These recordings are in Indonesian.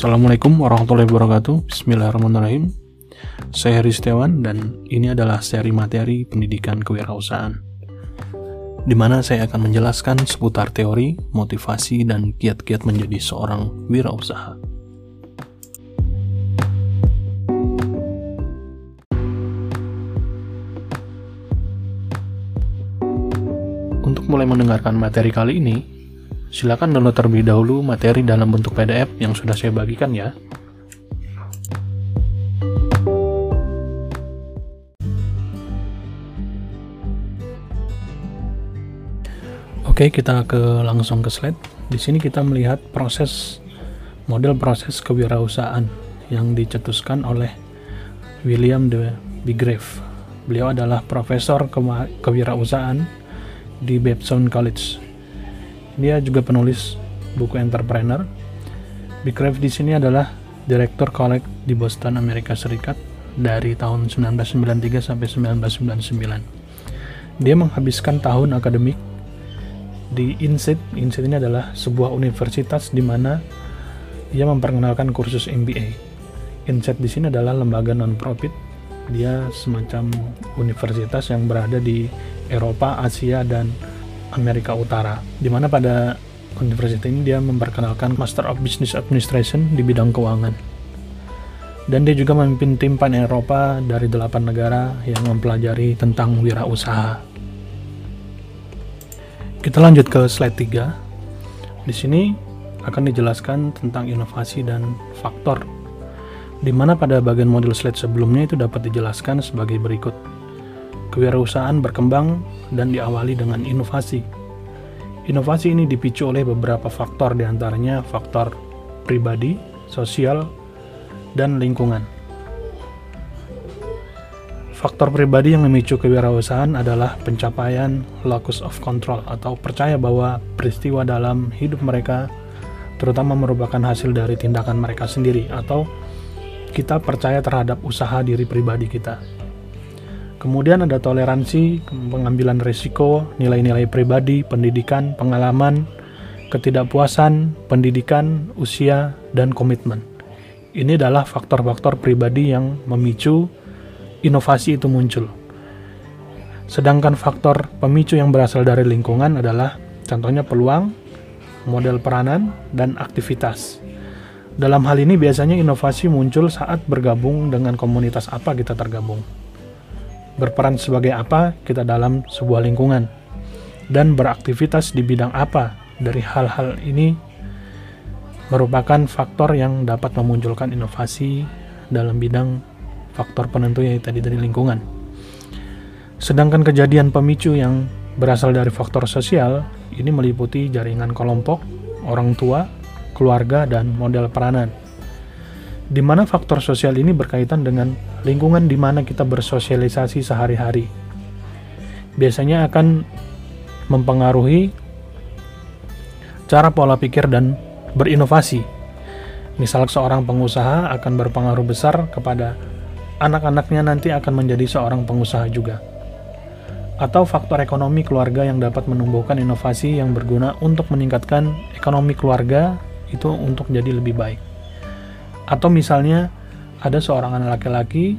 Assalamualaikum warahmatullahi wabarakatuh Bismillahirrahmanirrahim Saya Heri Setiawan dan ini adalah seri materi pendidikan kewirausahaan di mana saya akan menjelaskan seputar teori, motivasi, dan kiat-kiat menjadi seorang wirausaha. Untuk mulai mendengarkan materi kali ini, silakan download terlebih dahulu materi dalam bentuk PDF yang sudah saya bagikan ya. Oke, kita ke langsung ke slide. Di sini kita melihat proses model proses kewirausahaan yang dicetuskan oleh William de Bigrave. Beliau adalah profesor kewirausahaan di Babson College. Dia juga penulis buku entrepreneur. Bigrave di sini adalah direktur kolek di Boston, Amerika Serikat dari tahun 1993 sampai 1999. Dia menghabiskan tahun akademik di INSEAD. INSEAD ini adalah sebuah universitas di mana ia memperkenalkan kursus MBA. INSEAD di sini adalah lembaga non-profit. Dia semacam universitas yang berada di Eropa, Asia, dan Amerika Utara. Di mana pada universitas ini dia memperkenalkan Master of Business Administration di bidang keuangan. Dan dia juga memimpin tim pan Eropa dari delapan negara yang mempelajari tentang wirausaha. Kita lanjut ke slide 3. Di sini akan dijelaskan tentang inovasi dan faktor di mana pada bagian model slide sebelumnya itu dapat dijelaskan sebagai berikut. Kewirausahaan berkembang dan diawali dengan inovasi. Inovasi ini dipicu oleh beberapa faktor di antaranya faktor pribadi, sosial, dan lingkungan. Faktor pribadi yang memicu kewirausahaan adalah pencapaian locus of control atau percaya bahwa peristiwa dalam hidup mereka terutama merupakan hasil dari tindakan mereka sendiri atau kita percaya terhadap usaha diri pribadi kita. Kemudian ada toleransi, pengambilan risiko, nilai-nilai pribadi, pendidikan, pengalaman, ketidakpuasan, pendidikan, usia, dan komitmen. Ini adalah faktor-faktor pribadi yang memicu inovasi itu muncul. Sedangkan faktor pemicu yang berasal dari lingkungan adalah contohnya peluang, model peranan, dan aktivitas. Dalam hal ini biasanya inovasi muncul saat bergabung dengan komunitas apa kita tergabung. Berperan sebagai apa kita dalam sebuah lingkungan. Dan beraktivitas di bidang apa dari hal-hal ini merupakan faktor yang dapat memunculkan inovasi dalam bidang faktor penentunya tadi dari lingkungan. Sedangkan kejadian pemicu yang berasal dari faktor sosial ini meliputi jaringan kelompok, orang tua, keluarga, dan model peranan. Di mana faktor sosial ini berkaitan dengan lingkungan di mana kita bersosialisasi sehari-hari. Biasanya akan mempengaruhi cara pola pikir dan berinovasi. Misal seorang pengusaha akan berpengaruh besar kepada anak-anaknya nanti akan menjadi seorang pengusaha juga. Atau faktor ekonomi keluarga yang dapat menumbuhkan inovasi yang berguna untuk meningkatkan ekonomi keluarga itu untuk jadi lebih baik. Atau misalnya ada seorang anak laki-laki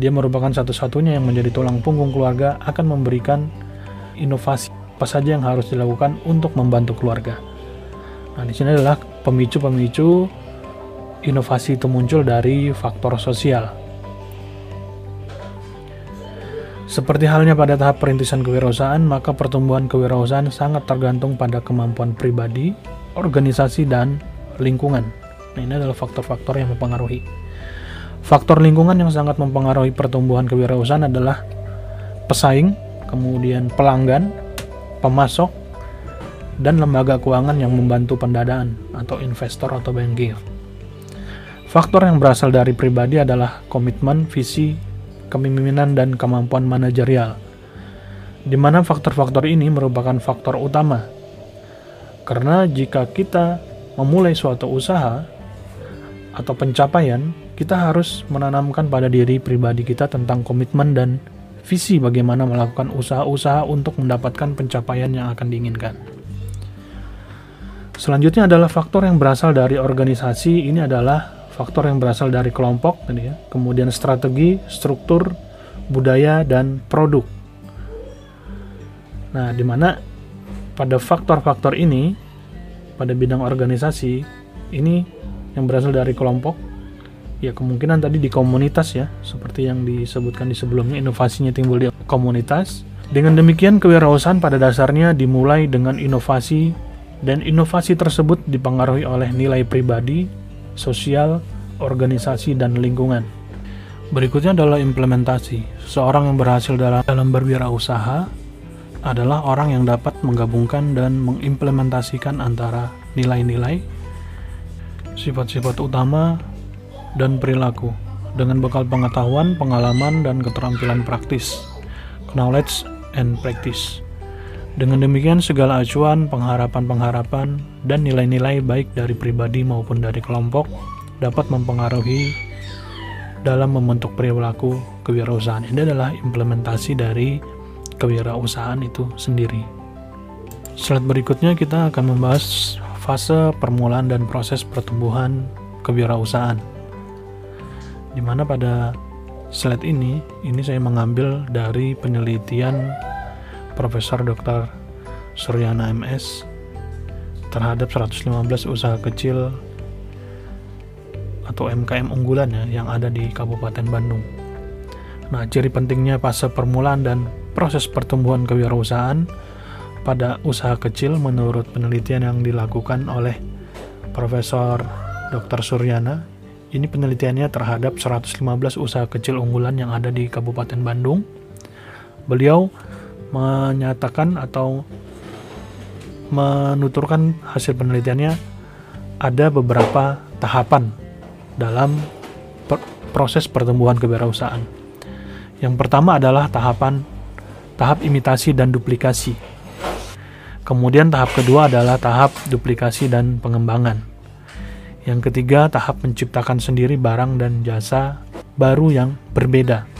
dia merupakan satu-satunya yang menjadi tulang punggung keluarga akan memberikan inovasi apa saja yang harus dilakukan untuk membantu keluarga. Nah, di sini adalah pemicu-pemicu inovasi itu muncul dari faktor sosial. Seperti halnya pada tahap perintisan kewirausahaan, maka pertumbuhan kewirausahaan sangat tergantung pada kemampuan pribadi, organisasi, dan lingkungan. Nah, ini adalah faktor-faktor yang mempengaruhi. Faktor lingkungan yang sangat mempengaruhi pertumbuhan kewirausahaan adalah pesaing, kemudian pelanggan, pemasok, dan lembaga keuangan yang membantu pendadaan atau investor atau banking. Faktor yang berasal dari pribadi adalah komitmen, visi, kepemimpinan dan kemampuan manajerial, di mana faktor-faktor ini merupakan faktor utama. Karena jika kita memulai suatu usaha atau pencapaian, kita harus menanamkan pada diri pribadi kita tentang komitmen dan visi bagaimana melakukan usaha-usaha untuk mendapatkan pencapaian yang akan diinginkan. Selanjutnya adalah faktor yang berasal dari organisasi. Ini adalah faktor yang berasal dari kelompok ya. Kemudian strategi, struktur, budaya dan produk. Nah, di mana pada faktor-faktor ini pada bidang organisasi ini yang berasal dari kelompok ya kemungkinan tadi di komunitas ya seperti yang disebutkan di sebelumnya inovasinya timbul di komunitas dengan demikian kewirausahaan pada dasarnya dimulai dengan inovasi dan inovasi tersebut dipengaruhi oleh nilai pribadi, sosial, organisasi, dan lingkungan. Berikutnya adalah implementasi. Seorang yang berhasil dalam, dalam berwirausaha adalah orang yang dapat menggabungkan dan mengimplementasikan antara nilai-nilai, sifat-sifat utama, dan perilaku dengan bekal pengetahuan, pengalaman, dan keterampilan praktis. Knowledge and practice. Dengan demikian, segala acuan, pengharapan-pengharapan, dan nilai-nilai baik dari pribadi maupun dari kelompok dapat mempengaruhi dalam membentuk perilaku kewirausahaan. Ini adalah implementasi dari kewirausahaan itu sendiri. Slide berikutnya kita akan membahas fase permulaan dan proses pertumbuhan kewirausahaan. Di mana pada slide ini, ini saya mengambil dari penelitian Profesor Dr. Suryana MS terhadap 115 usaha kecil atau MKM unggulan ya yang ada di Kabupaten Bandung. Nah, ciri pentingnya fase permulaan dan proses pertumbuhan kewirausahaan pada usaha kecil menurut penelitian yang dilakukan oleh Profesor Dr. Suryana. Ini penelitiannya terhadap 115 usaha kecil unggulan yang ada di Kabupaten Bandung. Beliau menyatakan atau menuturkan hasil penelitiannya ada beberapa tahapan dalam proses pertumbuhan kewirausahaan. Yang pertama adalah tahapan tahap imitasi dan duplikasi. Kemudian tahap kedua adalah tahap duplikasi dan pengembangan. Yang ketiga tahap menciptakan sendiri barang dan jasa baru yang berbeda.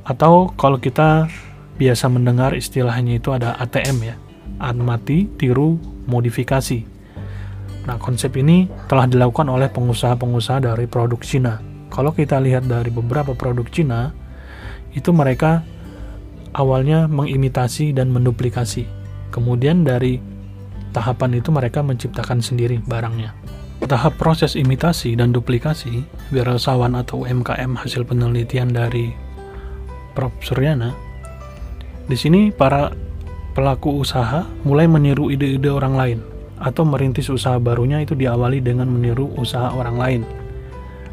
Atau kalau kita biasa mendengar istilahnya itu ada ATM ya, amati, tiru, modifikasi. Nah, konsep ini telah dilakukan oleh pengusaha-pengusaha dari produk Cina. Kalau kita lihat dari beberapa produk Cina, itu mereka awalnya mengimitasi dan menduplikasi. Kemudian dari tahapan itu mereka menciptakan sendiri barangnya. Tahap proses imitasi dan duplikasi, wirausahawan atau MKM hasil penelitian dari Prof. Suryana di sini para pelaku usaha mulai meniru ide-ide orang lain atau merintis usaha barunya itu diawali dengan meniru usaha orang lain.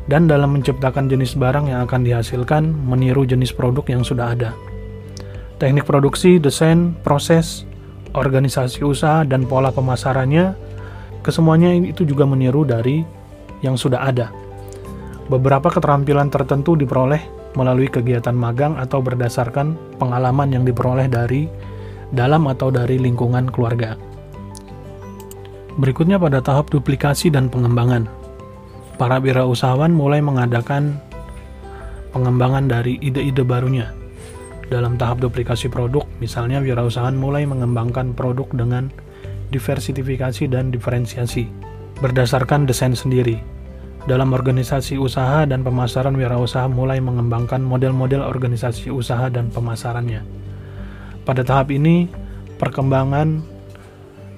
Dan dalam menciptakan jenis barang yang akan dihasilkan, meniru jenis produk yang sudah ada. Teknik produksi, desain, proses, organisasi usaha, dan pola pemasarannya, kesemuanya itu juga meniru dari yang sudah ada. Beberapa keterampilan tertentu diperoleh melalui kegiatan magang atau berdasarkan pengalaman yang diperoleh dari dalam atau dari lingkungan keluarga. Berikutnya pada tahap duplikasi dan pengembangan. Para wirausahawan mulai mengadakan pengembangan dari ide-ide barunya. Dalam tahap duplikasi produk, misalnya wirausahaan mulai mengembangkan produk dengan diversifikasi dan diferensiasi berdasarkan desain sendiri dalam organisasi usaha dan pemasaran wirausaha mulai mengembangkan model-model organisasi usaha dan pemasarannya. Pada tahap ini, perkembangan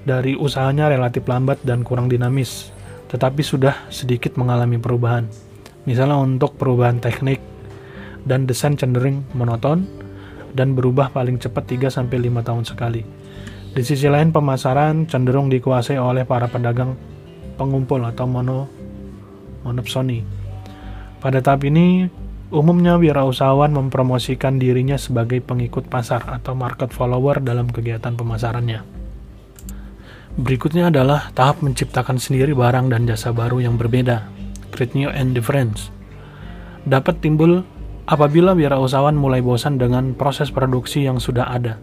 dari usahanya relatif lambat dan kurang dinamis, tetapi sudah sedikit mengalami perubahan. Misalnya untuk perubahan teknik dan desain cenderung monoton dan berubah paling cepat 3-5 tahun sekali. Di sisi lain, pemasaran cenderung dikuasai oleh para pedagang pengumpul atau mono Sony. Pada tahap ini, umumnya wirausahawan mempromosikan dirinya sebagai pengikut pasar atau market follower dalam kegiatan pemasarannya. Berikutnya adalah tahap menciptakan sendiri barang dan jasa baru yang berbeda, create new and difference. Dapat timbul apabila wirausahawan mulai bosan dengan proses produksi yang sudah ada.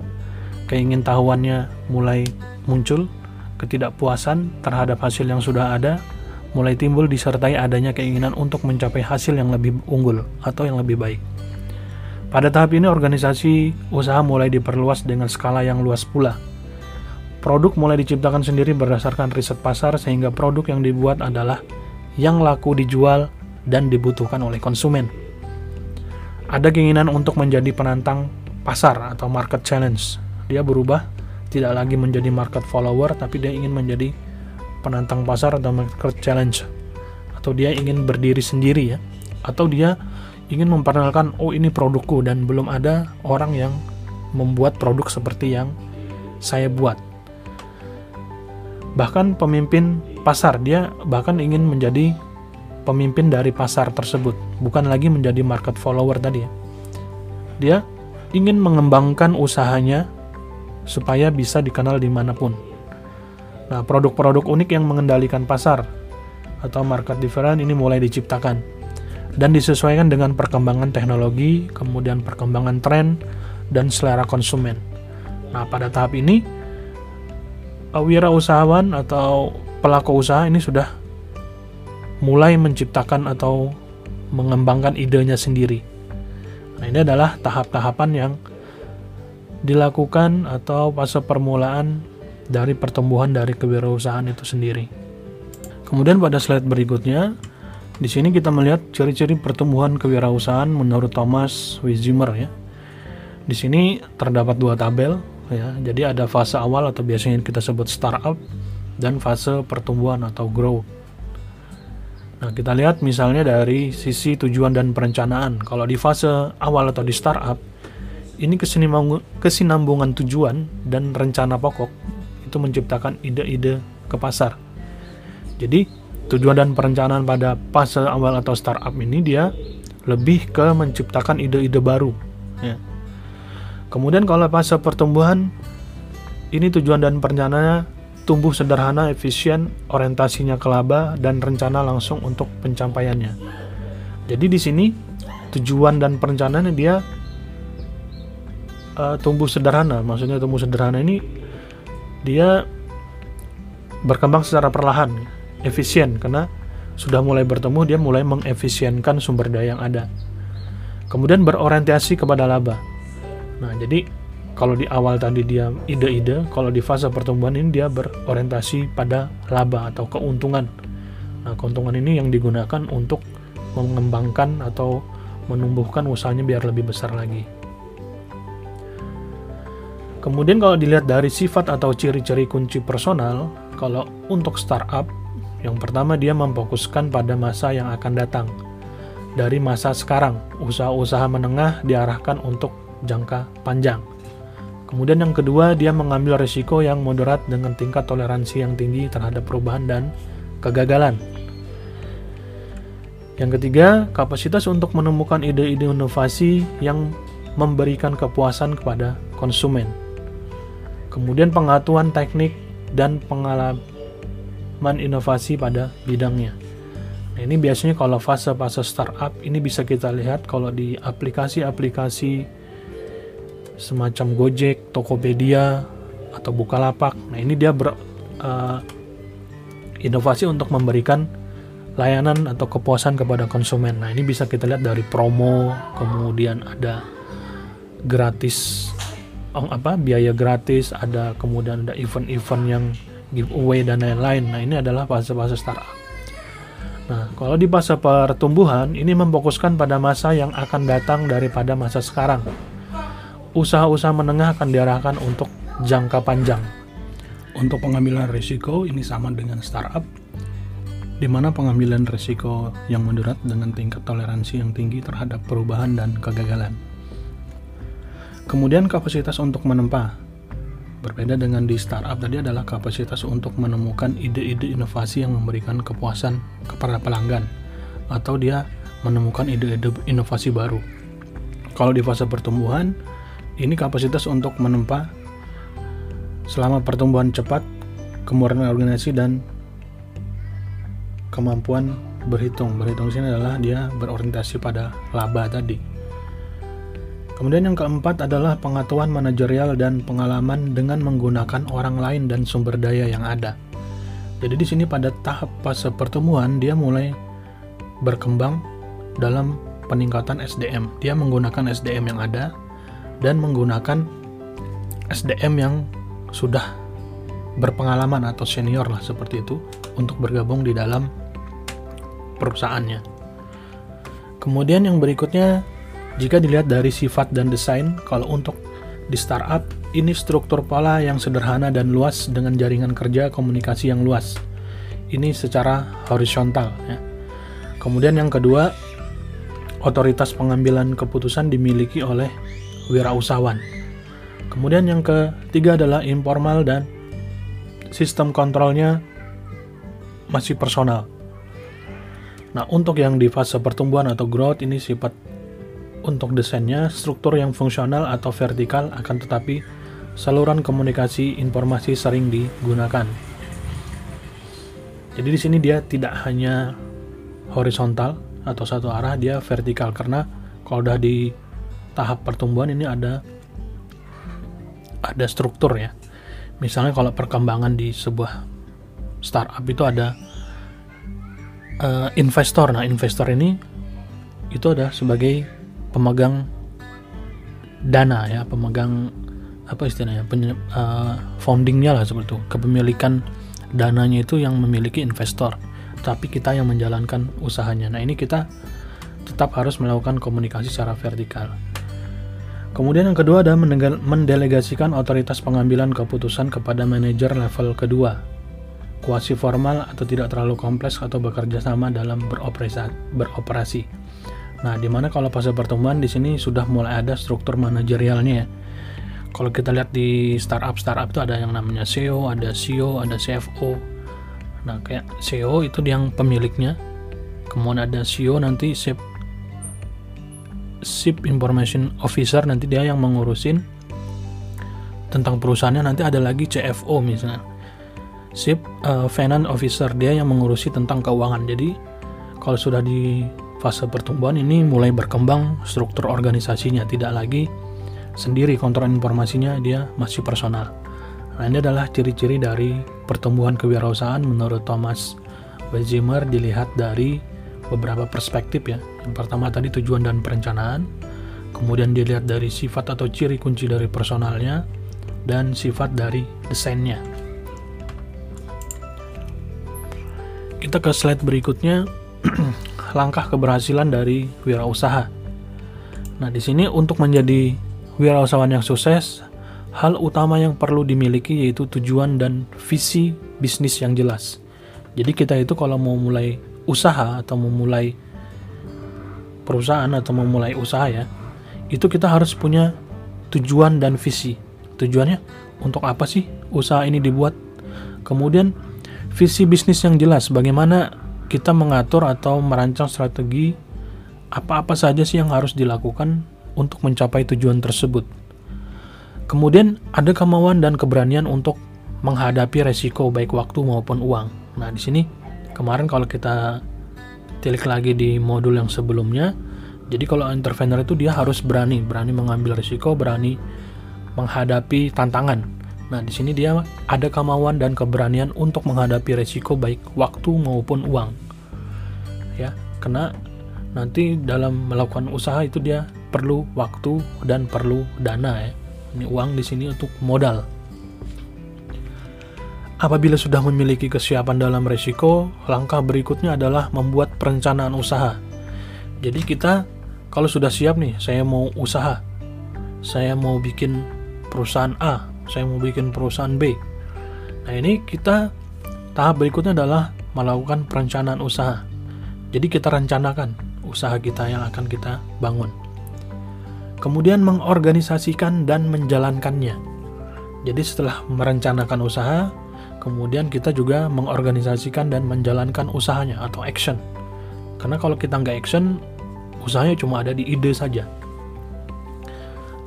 Keingintahuannya mulai muncul, ketidakpuasan terhadap hasil yang sudah ada, mulai timbul disertai adanya keinginan untuk mencapai hasil yang lebih unggul atau yang lebih baik. Pada tahap ini organisasi usaha mulai diperluas dengan skala yang luas pula. Produk mulai diciptakan sendiri berdasarkan riset pasar sehingga produk yang dibuat adalah yang laku dijual dan dibutuhkan oleh konsumen. Ada keinginan untuk menjadi penantang pasar atau market challenge. Dia berubah tidak lagi menjadi market follower tapi dia ingin menjadi penantang pasar atau market challenge. Atau dia ingin berdiri sendiri ya. Atau dia ingin memperkenalkan oh ini produkku dan belum ada orang yang membuat produk seperti yang saya buat. Bahkan pemimpin pasar dia bahkan ingin menjadi pemimpin dari pasar tersebut bukan lagi menjadi market follower tadi ya. Dia ingin mengembangkan usahanya supaya bisa dikenal di mana pun. Nah produk-produk unik yang mengendalikan pasar atau market different ini mulai diciptakan dan disesuaikan dengan perkembangan teknologi kemudian perkembangan tren dan selera konsumen. Nah pada tahap ini wirausahawan atau pelaku usaha ini sudah mulai menciptakan atau mengembangkan idenya sendiri. Nah, ini adalah tahap-tahapan yang dilakukan atau fase permulaan dari pertumbuhan dari kewirausahaan itu sendiri. Kemudian pada slide berikutnya, di sini kita melihat ciri-ciri pertumbuhan kewirausahaan menurut Thomas Wizimer ya. Di sini terdapat dua tabel ya. Jadi ada fase awal atau biasanya kita sebut startup dan fase pertumbuhan atau growth. Nah, kita lihat misalnya dari sisi tujuan dan perencanaan. Kalau di fase awal atau di startup, ini kesinambungan tujuan dan rencana pokok itu menciptakan ide-ide ke pasar. Jadi, tujuan dan perencanaan pada fase awal atau startup ini dia lebih ke menciptakan ide-ide baru. Ya. Kemudian kalau fase pertumbuhan ini tujuan dan perencanaannya tumbuh sederhana, efisien, orientasinya ke laba dan rencana langsung untuk pencapaiannya. Jadi di sini tujuan dan perencanaannya dia uh, tumbuh sederhana. Maksudnya tumbuh sederhana ini dia berkembang secara perlahan, efisien karena sudah mulai bertemu dia mulai mengefisienkan sumber daya yang ada. Kemudian berorientasi kepada laba. Nah, jadi kalau di awal tadi dia ide-ide, kalau di fase pertumbuhan ini dia berorientasi pada laba atau keuntungan. Nah, keuntungan ini yang digunakan untuk mengembangkan atau menumbuhkan usahanya biar lebih besar lagi. Kemudian kalau dilihat dari sifat atau ciri-ciri kunci personal, kalau untuk startup, yang pertama dia memfokuskan pada masa yang akan datang. Dari masa sekarang, usaha-usaha menengah diarahkan untuk jangka panjang. Kemudian yang kedua, dia mengambil risiko yang moderat dengan tingkat toleransi yang tinggi terhadap perubahan dan kegagalan. Yang ketiga, kapasitas untuk menemukan ide-ide inovasi yang memberikan kepuasan kepada konsumen. Kemudian pengetahuan teknik dan pengalaman inovasi pada bidangnya. Nah, ini biasanya kalau fase-fase startup ini bisa kita lihat kalau di aplikasi-aplikasi semacam Gojek, Tokopedia atau Bukalapak. Nah, ini dia ber uh, inovasi untuk memberikan layanan atau kepuasan kepada konsumen. Nah, ini bisa kita lihat dari promo, kemudian ada gratis oh, apa biaya gratis, ada kemudian ada event-event yang giveaway dan lain-lain. Nah, ini adalah fase-fase startup. Nah, kalau di fase pertumbuhan ini memfokuskan pada masa yang akan datang daripada masa sekarang usaha-usaha menengah akan diarahkan untuk jangka panjang. Untuk pengambilan risiko ini sama dengan startup, di mana pengambilan risiko yang moderat dengan tingkat toleransi yang tinggi terhadap perubahan dan kegagalan. Kemudian kapasitas untuk menempa. Berbeda dengan di startup tadi adalah kapasitas untuk menemukan ide-ide inovasi yang memberikan kepuasan kepada pelanggan atau dia menemukan ide-ide inovasi baru. Kalau di fase pertumbuhan, ini kapasitas untuk menempa selama pertumbuhan cepat, kemurahan organisasi dan kemampuan berhitung. Berhitung sini adalah dia berorientasi pada laba tadi. Kemudian yang keempat adalah pengetahuan manajerial dan pengalaman dengan menggunakan orang lain dan sumber daya yang ada. Jadi di sini pada tahap fase pertemuan dia mulai berkembang dalam peningkatan SDM. Dia menggunakan SDM yang ada dan menggunakan SDM yang sudah berpengalaman atau senior lah seperti itu untuk bergabung di dalam perusahaannya. Kemudian yang berikutnya jika dilihat dari sifat dan desain, kalau untuk di startup ini struktur pola yang sederhana dan luas dengan jaringan kerja komunikasi yang luas. Ini secara horizontal ya. Kemudian yang kedua, otoritas pengambilan keputusan dimiliki oleh wirausahawan. Kemudian yang ketiga adalah informal dan sistem kontrolnya masih personal. Nah, untuk yang di fase pertumbuhan atau growth ini sifat untuk desainnya struktur yang fungsional atau vertikal akan tetapi saluran komunikasi informasi sering digunakan. Jadi di sini dia tidak hanya horizontal atau satu arah, dia vertikal karena kalau udah di tahap pertumbuhan ini ada ada struktur ya. Misalnya kalau perkembangan di sebuah startup itu ada uh, investor. Nah, investor ini itu ada sebagai pemegang dana ya, pemegang apa istilahnya, pen, uh, foundingnya lah seperti itu, kepemilikan dananya itu yang memiliki investor, tapi kita yang menjalankan usahanya. Nah ini kita tetap harus melakukan komunikasi secara vertikal. Kemudian yang kedua adalah mendelegasikan otoritas pengambilan keputusan kepada manajer level kedua, kuasi formal atau tidak terlalu kompleks atau bekerja sama dalam beroperasi. Nah, di mana kalau fase pertumbuhan di sini sudah mulai ada struktur manajerialnya ya. Kalau kita lihat di startup startup itu ada yang namanya CEO, ada CEO, ada CFO. Nah, kayak CEO itu yang pemiliknya. Kemudian ada CEO nanti Chief Information Officer nanti dia yang mengurusin tentang perusahaannya. Nanti ada lagi CFO misalnya. Chief uh, Finance Officer dia yang mengurusi tentang keuangan. Jadi kalau sudah di fase pertumbuhan ini mulai berkembang struktur organisasinya. Tidak lagi sendiri kontrol informasinya dia masih personal. Nah ini adalah ciri-ciri dari pertumbuhan kewirausahaan menurut Thomas Benzimer dilihat dari beberapa perspektif ya. Yang pertama tadi tujuan dan perencanaan, kemudian dilihat dari sifat atau ciri kunci dari personalnya, dan sifat dari desainnya. Kita ke slide berikutnya, langkah keberhasilan dari wirausaha. Nah, di sini untuk menjadi wirausahawan yang sukses, hal utama yang perlu dimiliki yaitu tujuan dan visi bisnis yang jelas. Jadi kita itu kalau mau mulai usaha atau memulai perusahaan atau memulai usaha ya, itu kita harus punya tujuan dan visi. Tujuannya untuk apa sih usaha ini dibuat? Kemudian visi bisnis yang jelas, bagaimana kita mengatur atau merancang strategi apa-apa saja sih yang harus dilakukan untuk mencapai tujuan tersebut. Kemudian ada kemauan dan keberanian untuk menghadapi resiko baik waktu maupun uang. Nah, di sini kemarin kalau kita tilik lagi di modul yang sebelumnya. Jadi kalau entrepreneur itu dia harus berani berani mengambil risiko berani menghadapi tantangan. Nah di sini dia ada kemauan dan keberanian untuk menghadapi risiko baik waktu maupun uang. Ya karena nanti dalam melakukan usaha itu dia perlu waktu dan perlu dana ya. Ini uang di sini untuk modal Apabila sudah memiliki kesiapan dalam risiko, langkah berikutnya adalah membuat perencanaan usaha. Jadi kita kalau sudah siap nih, saya mau usaha, saya mau bikin perusahaan A, saya mau bikin perusahaan B. Nah ini kita tahap berikutnya adalah melakukan perencanaan usaha. Jadi kita rencanakan usaha kita yang akan kita bangun. Kemudian mengorganisasikan dan menjalankannya. Jadi setelah merencanakan usaha, kemudian kita juga mengorganisasikan dan menjalankan usahanya atau action. Karena kalau kita nggak action, usahanya cuma ada di ide saja.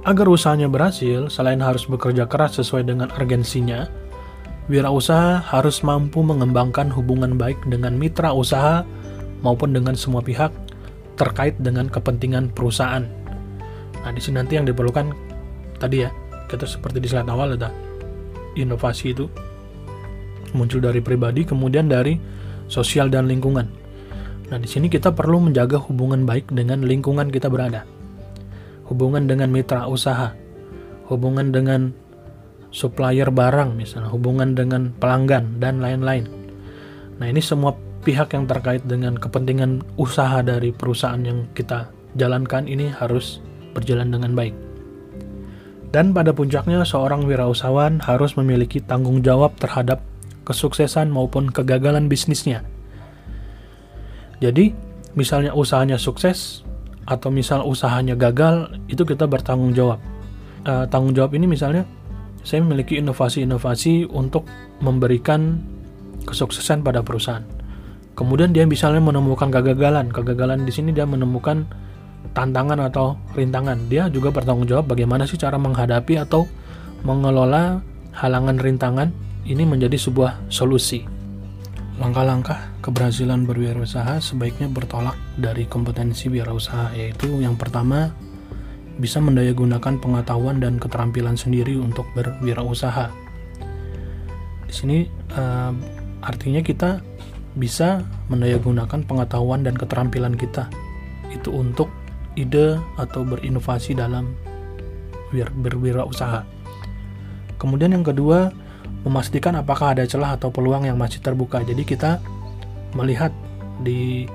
Agar usahanya berhasil, selain harus bekerja keras sesuai dengan urgensinya, wirausaha harus mampu mengembangkan hubungan baik dengan mitra usaha maupun dengan semua pihak terkait dengan kepentingan perusahaan. Nah, di sini nanti yang diperlukan tadi ya, kita seperti di slide awal ada inovasi itu muncul dari pribadi kemudian dari sosial dan lingkungan. Nah, di sini kita perlu menjaga hubungan baik dengan lingkungan kita berada. Hubungan dengan mitra usaha, hubungan dengan supplier barang misalnya, hubungan dengan pelanggan dan lain-lain. Nah, ini semua pihak yang terkait dengan kepentingan usaha dari perusahaan yang kita jalankan ini harus berjalan dengan baik. Dan pada puncaknya seorang wirausahawan harus memiliki tanggung jawab terhadap kesuksesan maupun kegagalan bisnisnya. Jadi, misalnya usahanya sukses atau misal usahanya gagal, itu kita bertanggung jawab. Uh, tanggung jawab ini misalnya saya memiliki inovasi-inovasi untuk memberikan kesuksesan pada perusahaan. Kemudian dia misalnya menemukan kegagalan. Kegagalan di sini dia menemukan tantangan atau rintangan. Dia juga bertanggung jawab bagaimana sih cara menghadapi atau mengelola halangan rintangan ini menjadi sebuah solusi. Langkah-langkah keberhasilan berwirausaha sebaiknya bertolak dari kompetensi wirausaha yaitu yang pertama bisa mendayagunakan pengetahuan dan keterampilan sendiri untuk berwirausaha. Di sini uh, artinya kita bisa mendayagunakan pengetahuan dan keterampilan kita itu untuk ide atau berinovasi dalam wir berwirausaha. Kemudian yang kedua, memastikan apakah ada celah atau peluang yang masih terbuka. Jadi kita melihat di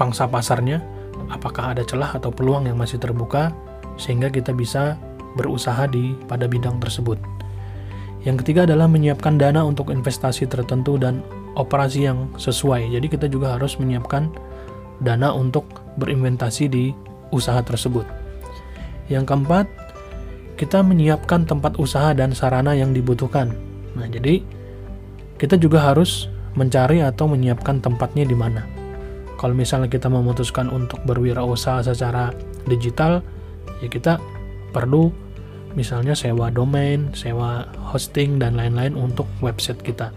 pangsa pasarnya apakah ada celah atau peluang yang masih terbuka sehingga kita bisa berusaha di pada bidang tersebut. Yang ketiga adalah menyiapkan dana untuk investasi tertentu dan operasi yang sesuai. Jadi kita juga harus menyiapkan dana untuk berinvestasi di usaha tersebut. Yang keempat, kita menyiapkan tempat usaha dan sarana yang dibutuhkan. Nah, jadi kita juga harus mencari atau menyiapkan tempatnya di mana. Kalau misalnya kita memutuskan untuk berwirausaha secara digital, ya kita perlu misalnya sewa domain, sewa hosting dan lain-lain untuk website kita.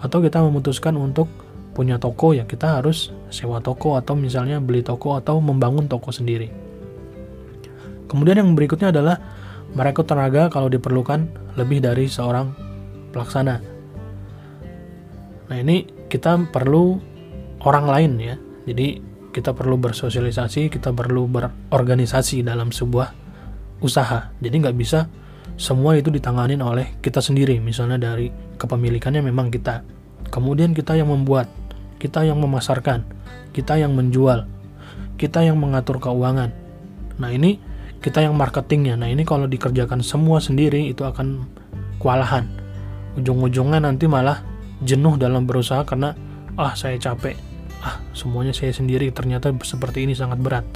Atau kita memutuskan untuk punya toko ya kita harus sewa toko atau misalnya beli toko atau membangun toko sendiri. Kemudian yang berikutnya adalah merekrut tenaga kalau diperlukan lebih dari seorang pelaksana. Nah ini kita perlu orang lain ya jadi kita perlu bersosialisasi, kita perlu berorganisasi dalam sebuah usaha. Jadi nggak bisa semua itu ditanganin oleh kita sendiri. Misalnya dari kepemilikannya memang kita. Kemudian kita yang membuat, kita yang memasarkan, kita yang menjual, kita yang mengatur keuangan. Nah ini kita yang marketingnya. Nah ini kalau dikerjakan semua sendiri itu akan kewalahan. Ujung-ujungnya nanti malah jenuh dalam berusaha karena ah saya capek ah semuanya saya sendiri ternyata seperti ini sangat berat.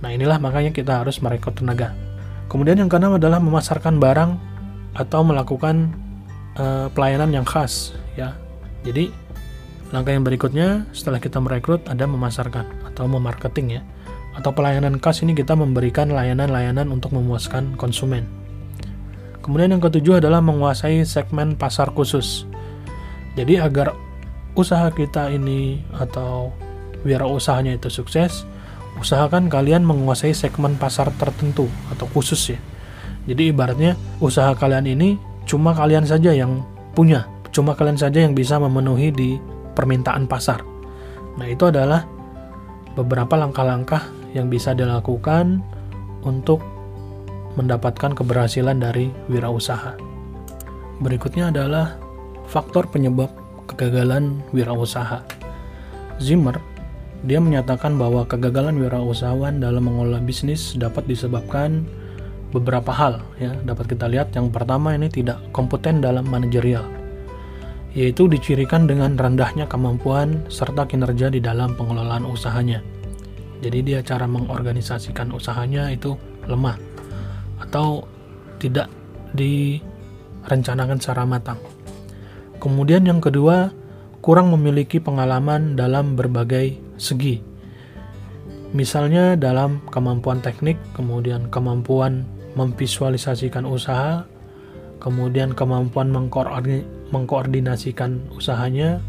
Nah inilah makanya kita harus merekrut tenaga. Kemudian yang keenam adalah memasarkan barang atau melakukan uh, pelayanan yang khas ya. Jadi langkah yang berikutnya setelah kita merekrut ada memasarkan atau memarketing ya. Atau pelayanan khas ini kita memberikan layanan-layanan untuk memuaskan konsumen. Kemudian yang ketujuh adalah menguasai segmen pasar khusus. Jadi agar usaha kita ini atau usahanya itu sukses, usahakan kalian menguasai segmen pasar tertentu atau khusus ya. Jadi ibaratnya usaha kalian ini cuma kalian saja yang punya, cuma kalian saja yang bisa memenuhi di permintaan pasar. Nah, itu adalah beberapa langkah-langkah yang bisa dilakukan untuk mendapatkan keberhasilan dari wirausaha. Berikutnya adalah faktor penyebab kegagalan wirausaha. Zimmer dia menyatakan bahwa kegagalan wirausahawan dalam mengelola bisnis dapat disebabkan beberapa hal ya dapat kita lihat yang pertama ini tidak kompeten dalam manajerial yaitu dicirikan dengan rendahnya kemampuan serta kinerja di dalam pengelolaan usahanya jadi dia cara mengorganisasikan usahanya itu lemah atau tidak direncanakan secara matang Kemudian yang kedua, kurang memiliki pengalaman dalam berbagai segi. Misalnya dalam kemampuan teknik, kemudian kemampuan memvisualisasikan usaha, kemudian kemampuan mengkoordinasikan usahanya,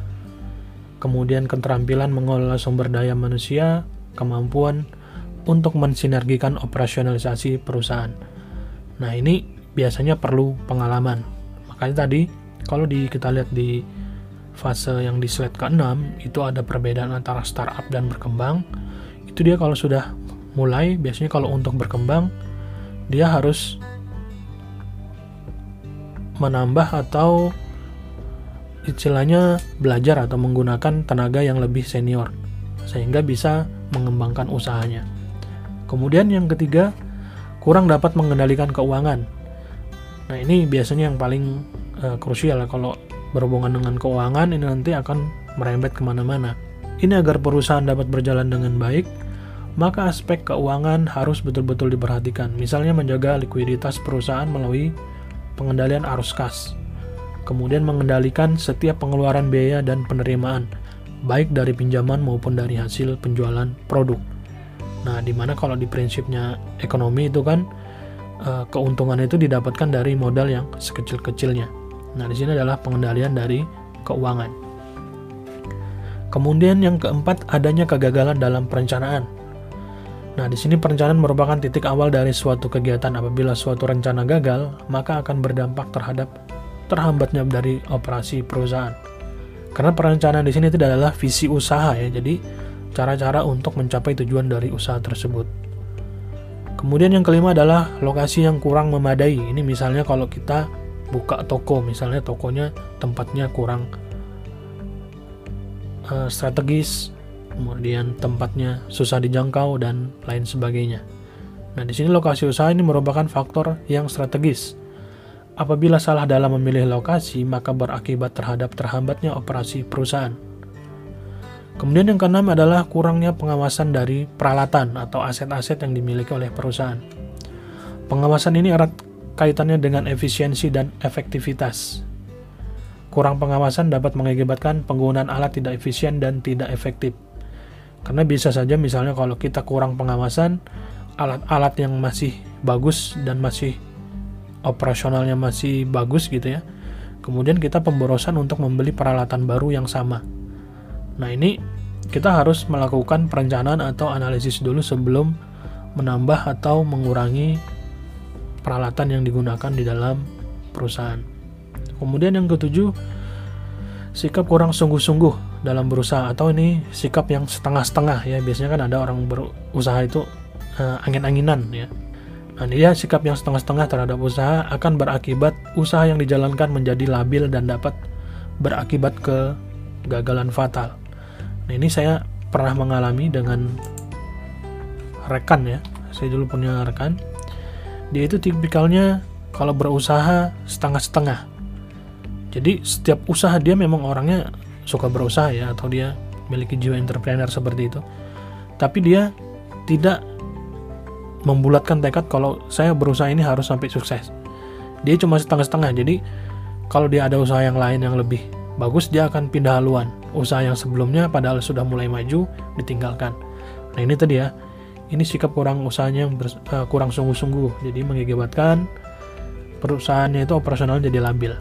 kemudian keterampilan mengelola sumber daya manusia, kemampuan untuk mensinergikan operasionalisasi perusahaan. Nah, ini biasanya perlu pengalaman. Makanya tadi kalau di kita lihat di fase yang di slide ke-6 itu ada perbedaan antara startup dan berkembang. Itu dia kalau sudah mulai biasanya kalau untuk berkembang dia harus menambah atau istilahnya belajar atau menggunakan tenaga yang lebih senior sehingga bisa mengembangkan usahanya. Kemudian yang ketiga, kurang dapat mengendalikan keuangan. Nah, ini biasanya yang paling uh, krusial ya kalau berhubungan dengan keuangan ini nanti akan merembet ke mana-mana. Ini agar perusahaan dapat berjalan dengan baik, maka aspek keuangan harus betul-betul diperhatikan. Misalnya menjaga likuiditas perusahaan melalui pengendalian arus kas, kemudian mengendalikan setiap pengeluaran biaya dan penerimaan, baik dari pinjaman maupun dari hasil penjualan produk. Nah, di mana kalau di prinsipnya ekonomi itu kan eh, keuntungan itu didapatkan dari modal yang sekecil-kecilnya. Nah, di sini adalah pengendalian dari keuangan. Kemudian yang keempat adanya kegagalan dalam perencanaan. Nah, di sini perencanaan merupakan titik awal dari suatu kegiatan. Apabila suatu rencana gagal, maka akan berdampak terhadap terhambatnya dari operasi perusahaan. Karena perencanaan di sini itu adalah visi usaha ya, jadi cara-cara untuk mencapai tujuan dari usaha tersebut. Kemudian yang kelima adalah lokasi yang kurang memadai. Ini misalnya kalau kita buka toko, misalnya tokonya tempatnya kurang uh, strategis, kemudian tempatnya susah dijangkau dan lain sebagainya. Nah, di sini lokasi usaha ini merupakan faktor yang strategis Apabila salah dalam memilih lokasi, maka berakibat terhadap terhambatnya operasi perusahaan. Kemudian yang keenam adalah kurangnya pengawasan dari peralatan atau aset-aset yang dimiliki oleh perusahaan. Pengawasan ini erat kaitannya dengan efisiensi dan efektivitas. Kurang pengawasan dapat mengakibatkan penggunaan alat tidak efisien dan tidak efektif. Karena bisa saja misalnya kalau kita kurang pengawasan, alat-alat yang masih bagus dan masih operasionalnya masih bagus gitu ya. Kemudian kita pemborosan untuk membeli peralatan baru yang sama. Nah ini kita harus melakukan perencanaan atau analisis dulu sebelum menambah atau mengurangi peralatan yang digunakan di dalam perusahaan. Kemudian yang ketujuh sikap kurang sungguh-sungguh dalam berusaha atau ini sikap yang setengah-setengah ya. Biasanya kan ada orang berusaha itu uh, angin-anginan ya Dia sikap yang setengah-setengah terhadap usaha akan berakibat usaha yang dijalankan menjadi labil dan dapat berakibat ke gagalan fatal. Nah, ini saya pernah mengalami dengan rekan ya. Saya dulu punya rekan. Dia itu tipikalnya kalau berusaha setengah-setengah. Jadi setiap usaha dia memang orangnya suka berusaha ya atau dia memiliki jiwa entrepreneur seperti itu. Tapi dia tidak membulatkan tekad kalau saya berusaha ini harus sampai sukses. Dia cuma setengah-setengah, jadi kalau dia ada usaha yang lain yang lebih bagus, dia akan pindah haluan. Usaha yang sebelumnya padahal sudah mulai maju, ditinggalkan. Nah ini tadi ya, ini sikap kurang usahanya yang uh, kurang sungguh-sungguh, jadi mengakibatkan perusahaannya itu operasional jadi labil.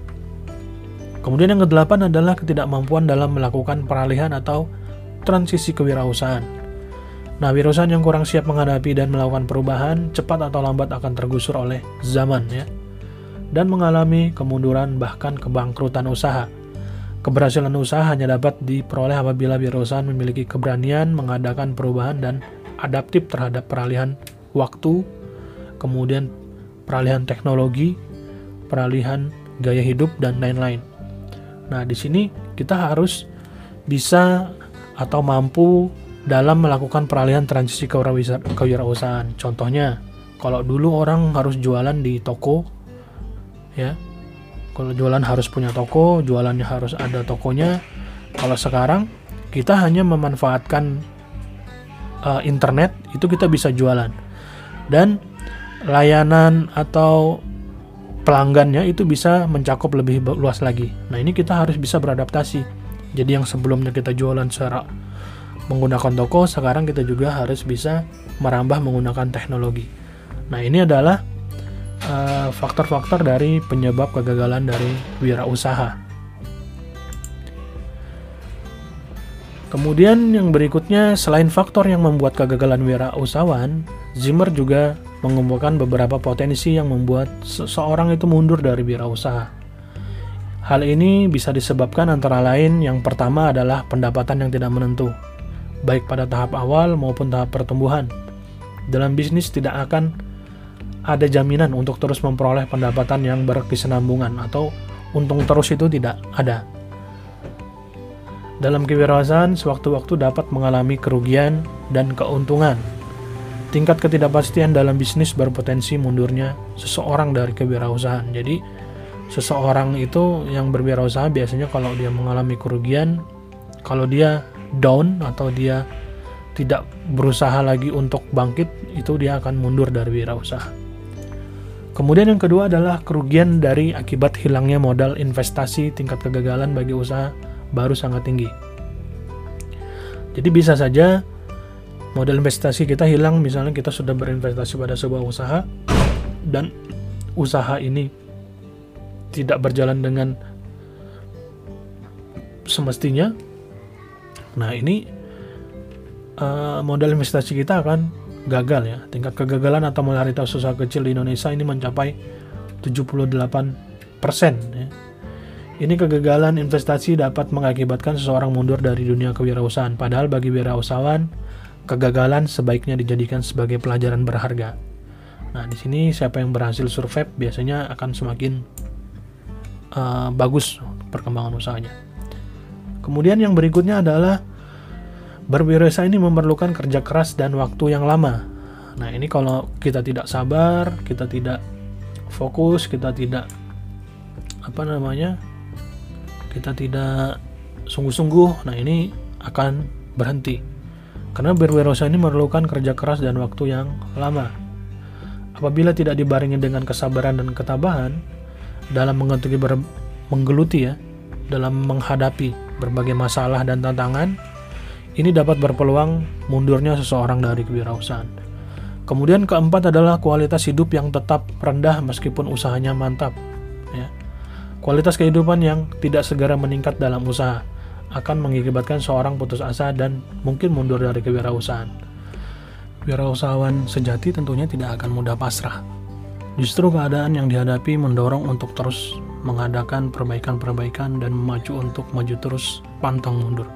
Kemudian yang kedelapan adalah ketidakmampuan dalam melakukan peralihan atau transisi kewirausahaan. Nah, wirausahaan yang kurang siap menghadapi dan melakukan perubahan cepat atau lambat akan tergusur oleh zaman ya. Dan mengalami kemunduran bahkan kebangkrutan usaha. Keberhasilan usaha hanya dapat diperoleh apabila wirausahaan memiliki keberanian mengadakan perubahan dan adaptif terhadap peralihan waktu, kemudian peralihan teknologi, peralihan gaya hidup dan lain-lain. Nah, di sini kita harus bisa atau mampu dalam melakukan peralihan transisi kewirausahaan. Contohnya, kalau dulu orang harus jualan di toko, ya, kalau jualan harus punya toko, jualannya harus ada tokonya. Kalau sekarang kita hanya memanfaatkan uh, internet, itu kita bisa jualan dan layanan atau pelanggannya itu bisa mencakup lebih luas lagi. Nah ini kita harus bisa beradaptasi. Jadi yang sebelumnya kita jualan secara menggunakan toko, sekarang kita juga harus bisa merambah menggunakan teknologi. Nah, ini adalah eh, faktor-faktor uh, dari penyebab kegagalan dari wirausaha. Kemudian yang berikutnya, selain faktor yang membuat kegagalan wirausahawan, Zimmer juga mengumpulkan beberapa potensi yang membuat seseorang itu mundur dari wirausaha. Hal ini bisa disebabkan antara lain yang pertama adalah pendapatan yang tidak menentu baik pada tahap awal maupun tahap pertumbuhan. Dalam bisnis tidak akan ada jaminan untuk terus memperoleh pendapatan yang berkesinambungan atau untung terus itu tidak ada. Dalam kewirausahaan, sewaktu-waktu dapat mengalami kerugian dan keuntungan. Tingkat ketidakpastian dalam bisnis berpotensi mundurnya seseorang dari kewirausahaan. Jadi, seseorang itu yang berwirausaha biasanya kalau dia mengalami kerugian, kalau dia down atau dia tidak berusaha lagi untuk bangkit, itu dia akan mundur dari wirausaha. Kemudian yang kedua adalah kerugian dari akibat hilangnya modal investasi tingkat kegagalan bagi usaha baru sangat tinggi. Jadi bisa saja modal investasi kita hilang misalnya kita sudah berinvestasi pada sebuah usaha dan usaha ini tidak berjalan dengan semestinya. Nah, ini uh, modal investasi kita akan gagal ya. Tingkat kegagalan atau mortalitas usaha kecil di Indonesia ini mencapai 78% ya. Ini kegagalan investasi dapat mengakibatkan seseorang mundur dari dunia kewirausahaan. Padahal bagi wirausahawan, kegagalan sebaiknya dijadikan sebagai pelajaran berharga. Nah, di sini siapa yang berhasil survive biasanya akan semakin uh, bagus perkembangan usahanya. Kemudian yang berikutnya adalah berwirausaha ini memerlukan kerja keras dan waktu yang lama. Nah, ini kalau kita tidak sabar, kita tidak fokus, kita tidak apa namanya? kita tidak sungguh-sungguh, nah ini akan berhenti. Karena berwirausaha ini memerlukan kerja keras dan waktu yang lama. Apabila tidak dibarengi dengan kesabaran dan ketabahan dalam menggeluti, menggeluti ya, dalam menghadapi berbagai masalah dan tantangan, ini dapat berpeluang mundurnya seseorang dari kewirausahaan. Kemudian keempat adalah kualitas hidup yang tetap rendah meskipun usahanya mantap. Ya. Kualitas kehidupan yang tidak segera meningkat dalam usaha akan mengakibatkan seorang putus asa dan mungkin mundur dari kewirausahaan. Wirausahawan sejati tentunya tidak akan mudah pasrah. Justru keadaan yang dihadapi mendorong untuk terus mengadakan perbaikan-perbaikan dan memacu untuk maju terus pantang mundur.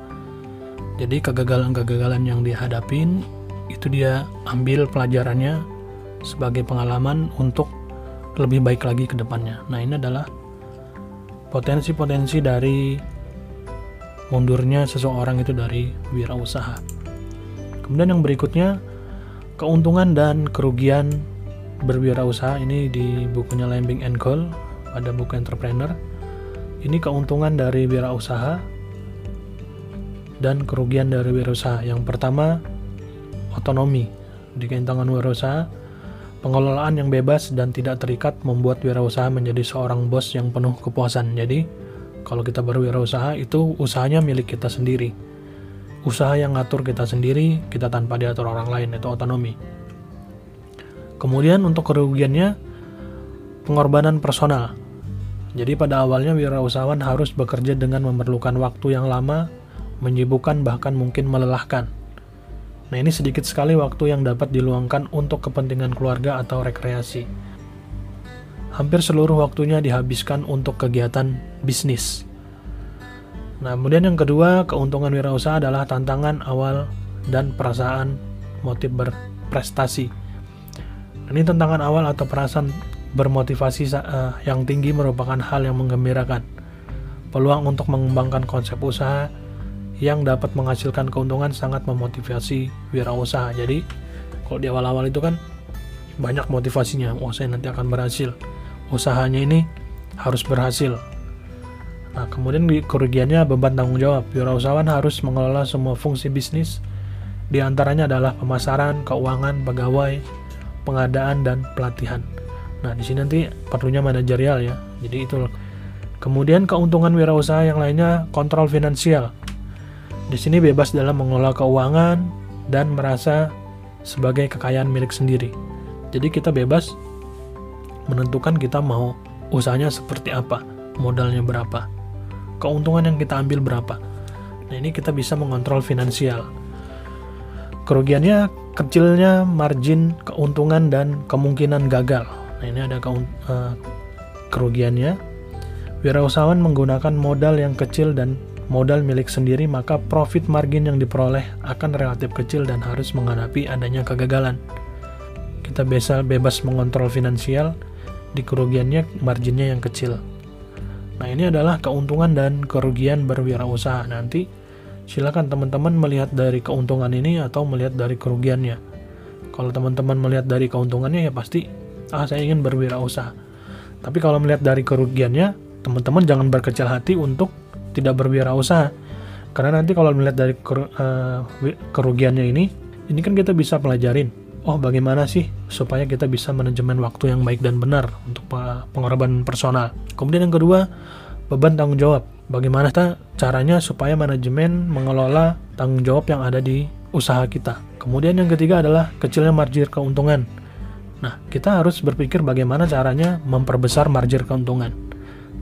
Jadi kegagalan-kegagalan yang dihadapin itu dia ambil pelajarannya sebagai pengalaman untuk lebih baik lagi ke depannya. Nah, ini adalah potensi-potensi dari mundurnya seseorang itu dari wirausaha. Kemudian yang berikutnya keuntungan dan kerugian berwirausaha ini di bukunya Lambing and Cole pada buku entrepreneur. Ini keuntungan dari wirausaha dan kerugian dari wirausaha. Yang pertama otonomi di tangan wirausaha Pengelolaan yang bebas dan tidak terikat membuat wirausaha menjadi seorang bos yang penuh kepuasan. Jadi, kalau kita berwirausaha itu usahanya milik kita sendiri. Usaha yang ngatur kita sendiri, kita tanpa diatur orang lain, itu otonomi. Kemudian untuk kerugiannya, pengorbanan personal. Jadi pada awalnya wirausahawan harus bekerja dengan memerlukan waktu yang lama, menyibukkan bahkan mungkin melelahkan. Nah, ini sedikit sekali waktu yang dapat diluangkan untuk kepentingan keluarga atau rekreasi. Hampir seluruh waktunya dihabiskan untuk kegiatan bisnis. Nah, kemudian yang kedua, keuntungan wirausaha adalah tantangan awal dan perasaan motif berprestasi. Ini tantangan awal atau perasaan bermotivasi uh, yang tinggi merupakan hal yang menggembirakan. Peluang untuk mengembangkan konsep usaha yang dapat menghasilkan keuntungan sangat memotivasi wirausaha. Jadi kalau di awal-awal itu kan banyak motivasinya, oh saya nanti akan berhasil. Usahanya ini harus berhasil. Nah, kemudian di kerugiannya beban tanggung jawab. Wirausahawan harus mengelola semua fungsi bisnis. Di antaranya adalah pemasaran, keuangan, pegawai, pengadaan dan pelatihan. Nah, di sini nanti perlunya manajerial ya. Jadi itu. Kemudian keuntungan wirausaha yang lainnya kontrol finansial. Di sini bebas dalam mengelola keuangan dan merasa sebagai kekayaan milik sendiri. Jadi kita bebas menentukan kita mau usahanya seperti apa, modalnya berapa, keuntungan yang kita ambil berapa. Nah ini kita bisa mengontrol finansial. Kerugiannya kecilnya margin keuntungan dan kemungkinan gagal. Nah ini ada uh, kerugiannya. Wirausahawan menggunakan modal yang kecil dan modal milik sendiri, maka profit margin yang diperoleh akan relatif kecil dan harus menghadapi adanya kegagalan. kita bisa bebas mengontrol finansial, di kerugiannya marginnya yang kecil. Nah ini adalah keuntungan dan kerugian berwirausaha. Nanti silakan teman-teman melihat dari keuntungan ini atau melihat dari kerugiannya. Kalau teman-teman melihat dari keuntungannya ya pasti ah saya ingin berwirausaha. Tapi kalau melihat dari kerugiannya, teman-teman jangan berkecil hati untuk tidak berwirausaha. Karena nanti kalau melihat dari uh, kerugiannya ini, ini kan kita bisa pelajarin. Oh, bagaimana sih supaya kita bisa manajemen waktu yang baik dan benar untuk pengorbanan personal. Kemudian yang kedua, beban tanggung jawab. Bagaimana caranya supaya manajemen mengelola tanggung jawab yang ada di usaha kita. Kemudian yang ketiga adalah kecilnya margin keuntungan. Nah, kita harus berpikir bagaimana caranya memperbesar margin keuntungan.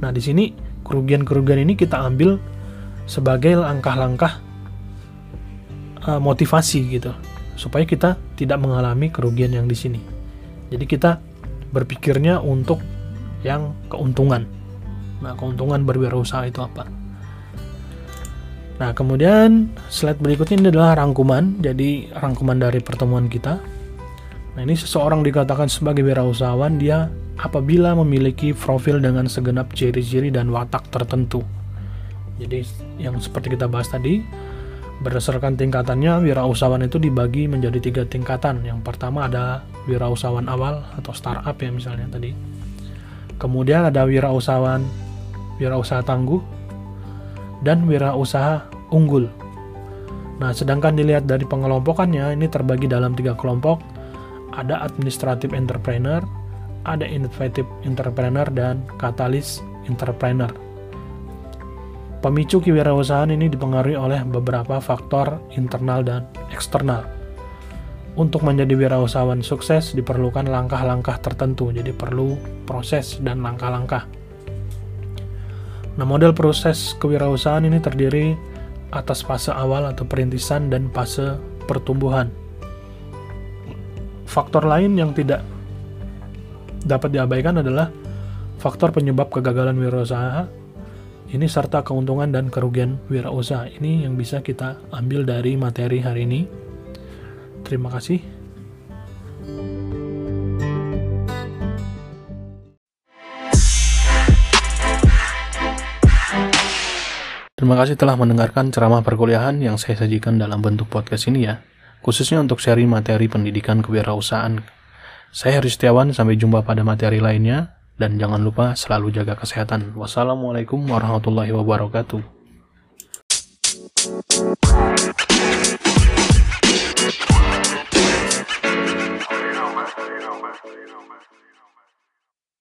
Nah, di sini kerugian-kerugian ini kita ambil sebagai langkah-langkah uh, motivasi gitu, supaya kita tidak mengalami kerugian yang di sini. Jadi kita berpikirnya untuk yang keuntungan. Nah, keuntungan berwirausaha itu apa? Nah, kemudian slide berikutnya ini adalah rangkuman. Jadi, rangkuman dari pertemuan kita. Nah, ini seseorang dikatakan sebagai wirausahawan, dia apabila memiliki profil dengan segenap ciri-ciri dan watak tertentu. Jadi, yang seperti kita bahas tadi, berdasarkan tingkatannya, wirausahawan itu dibagi menjadi tiga tingkatan. Yang pertama ada wirausahawan awal atau startup ya misalnya tadi. Kemudian ada wirausahawan wirausaha tangguh dan wirausaha unggul. Nah, sedangkan dilihat dari pengelompokannya, ini terbagi dalam tiga kelompok, ada administrative entrepreneur, ada innovative entrepreneur dan katalis entrepreneur. Pemicu kewirausahaan ini dipengaruhi oleh beberapa faktor internal dan eksternal. Untuk menjadi wirausahawan sukses diperlukan langkah-langkah tertentu, jadi perlu proses dan langkah-langkah. Nah, model proses kewirausahaan ini terdiri atas fase awal atau perintisan dan fase pertumbuhan. Faktor lain yang tidak dapat diabaikan adalah faktor penyebab kegagalan wirausaha ini serta keuntungan dan kerugian wirausaha. Ini yang bisa kita ambil dari materi hari ini. Terima kasih. Terima kasih telah mendengarkan ceramah perkuliahan yang saya sajikan dalam bentuk podcast ini ya khususnya untuk seri materi pendidikan kewirausahaan. Saya Heri Setiawan, sampai jumpa pada materi lainnya, dan jangan lupa selalu jaga kesehatan. Wassalamualaikum warahmatullahi wabarakatuh.